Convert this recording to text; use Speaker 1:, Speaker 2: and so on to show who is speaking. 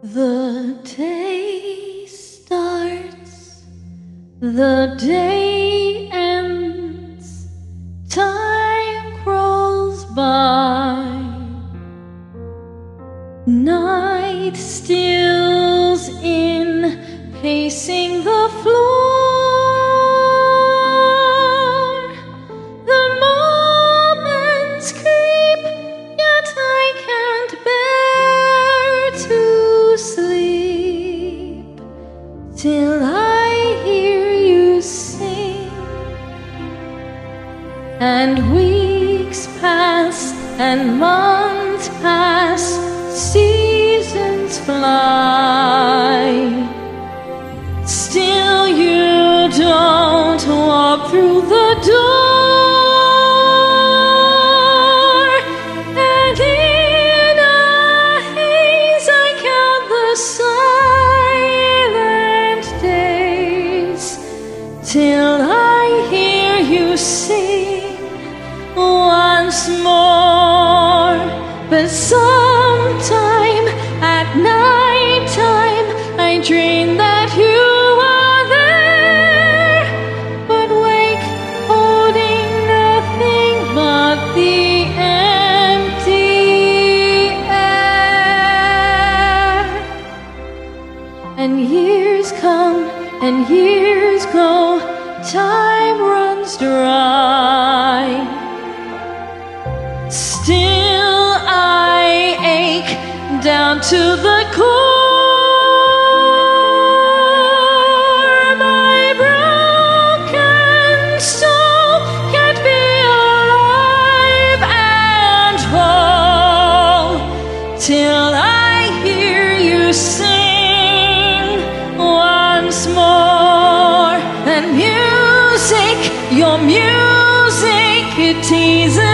Speaker 1: The day starts, the day ends, time crawls by, night steals in, pacing the floor. And weeks pass and months pass, seasons fly. Still, you don't walk through the door. And in a haze, I count the silent days till I hear you sing more. But sometime at night time, I dream that you are there, but wake holding nothing but the empty air. And years come and years go, time runs dry. To the core. My broken soul can't be alive and whole till I hear you sing. Once more. And music, your music, it teases